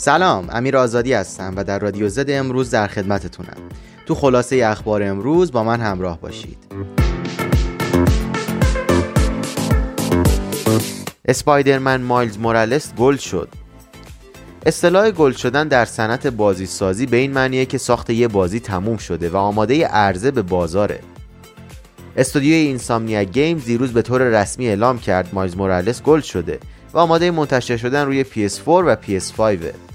سلام امیر آزادی هستم و در رادیو زد امروز در خدمتتونم. تو خلاصه اخبار امروز با من همراه باشید. اسپایدرمن مایلز مورالس گل شد. اصطلاح گل شدن در صنعت بازی سازی به این معنیه که ساخت یه بازی تموم شده و آماده عرضه به بازاره. استودیوی اینسامنیا گیم دیروز به طور رسمی اعلام کرد مایلز مورالس گل شده و آماده منتشر شدن روی PS4 و PS5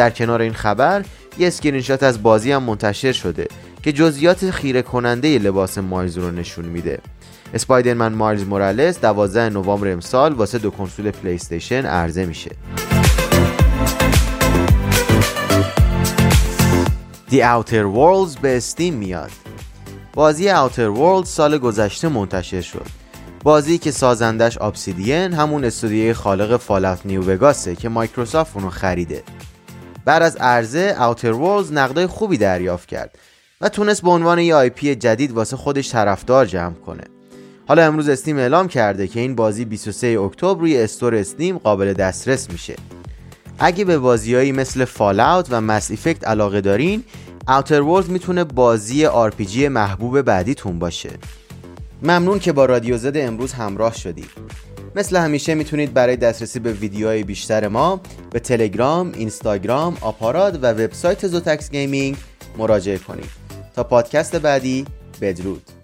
در کنار این خبر یه اسکرین شات از بازی هم منتشر شده که جزئیات خیره کننده لباس مایلز رو نشون میده. Spider-Man Miles Morales 12 نوامبر امسال واسه دو کنسول PlayStation عرضه میشه. The Outer Worlds به Steam میاد. بازی Outer Worlds سال گذشته منتشر شد. بازی که سازندش Obsidian همون استودیوی خالق Fallout New Vegas ه که مایکروسافت اونو خریده. بعد از عرضه Outer Worlds نقدای خوبی دریافت کرد و تونست به عنوان یه IP جدید واسه خودش طرفدار جمع کنه. حالا امروز Steam اعلام کرده که این بازی 23 اکتبر روی store Steam قابل دسترس میشه. اگه به بازیهایی مثل Fallout و Mass Effect علاقه دارین Outer Worlds می‌تونه بازی RPG محبوب بعدیتون باشه. ممنون که با رادیو Z امروز همراه شدید. مثل همیشه می‌تونید برای دسترسی به ویدیوهای بیشتر ما به تلگرام، اینستاگرام، آپارات و وبسایت زوتکس Gaming مراجعه کنید. تا پادکست بعدی بدرود.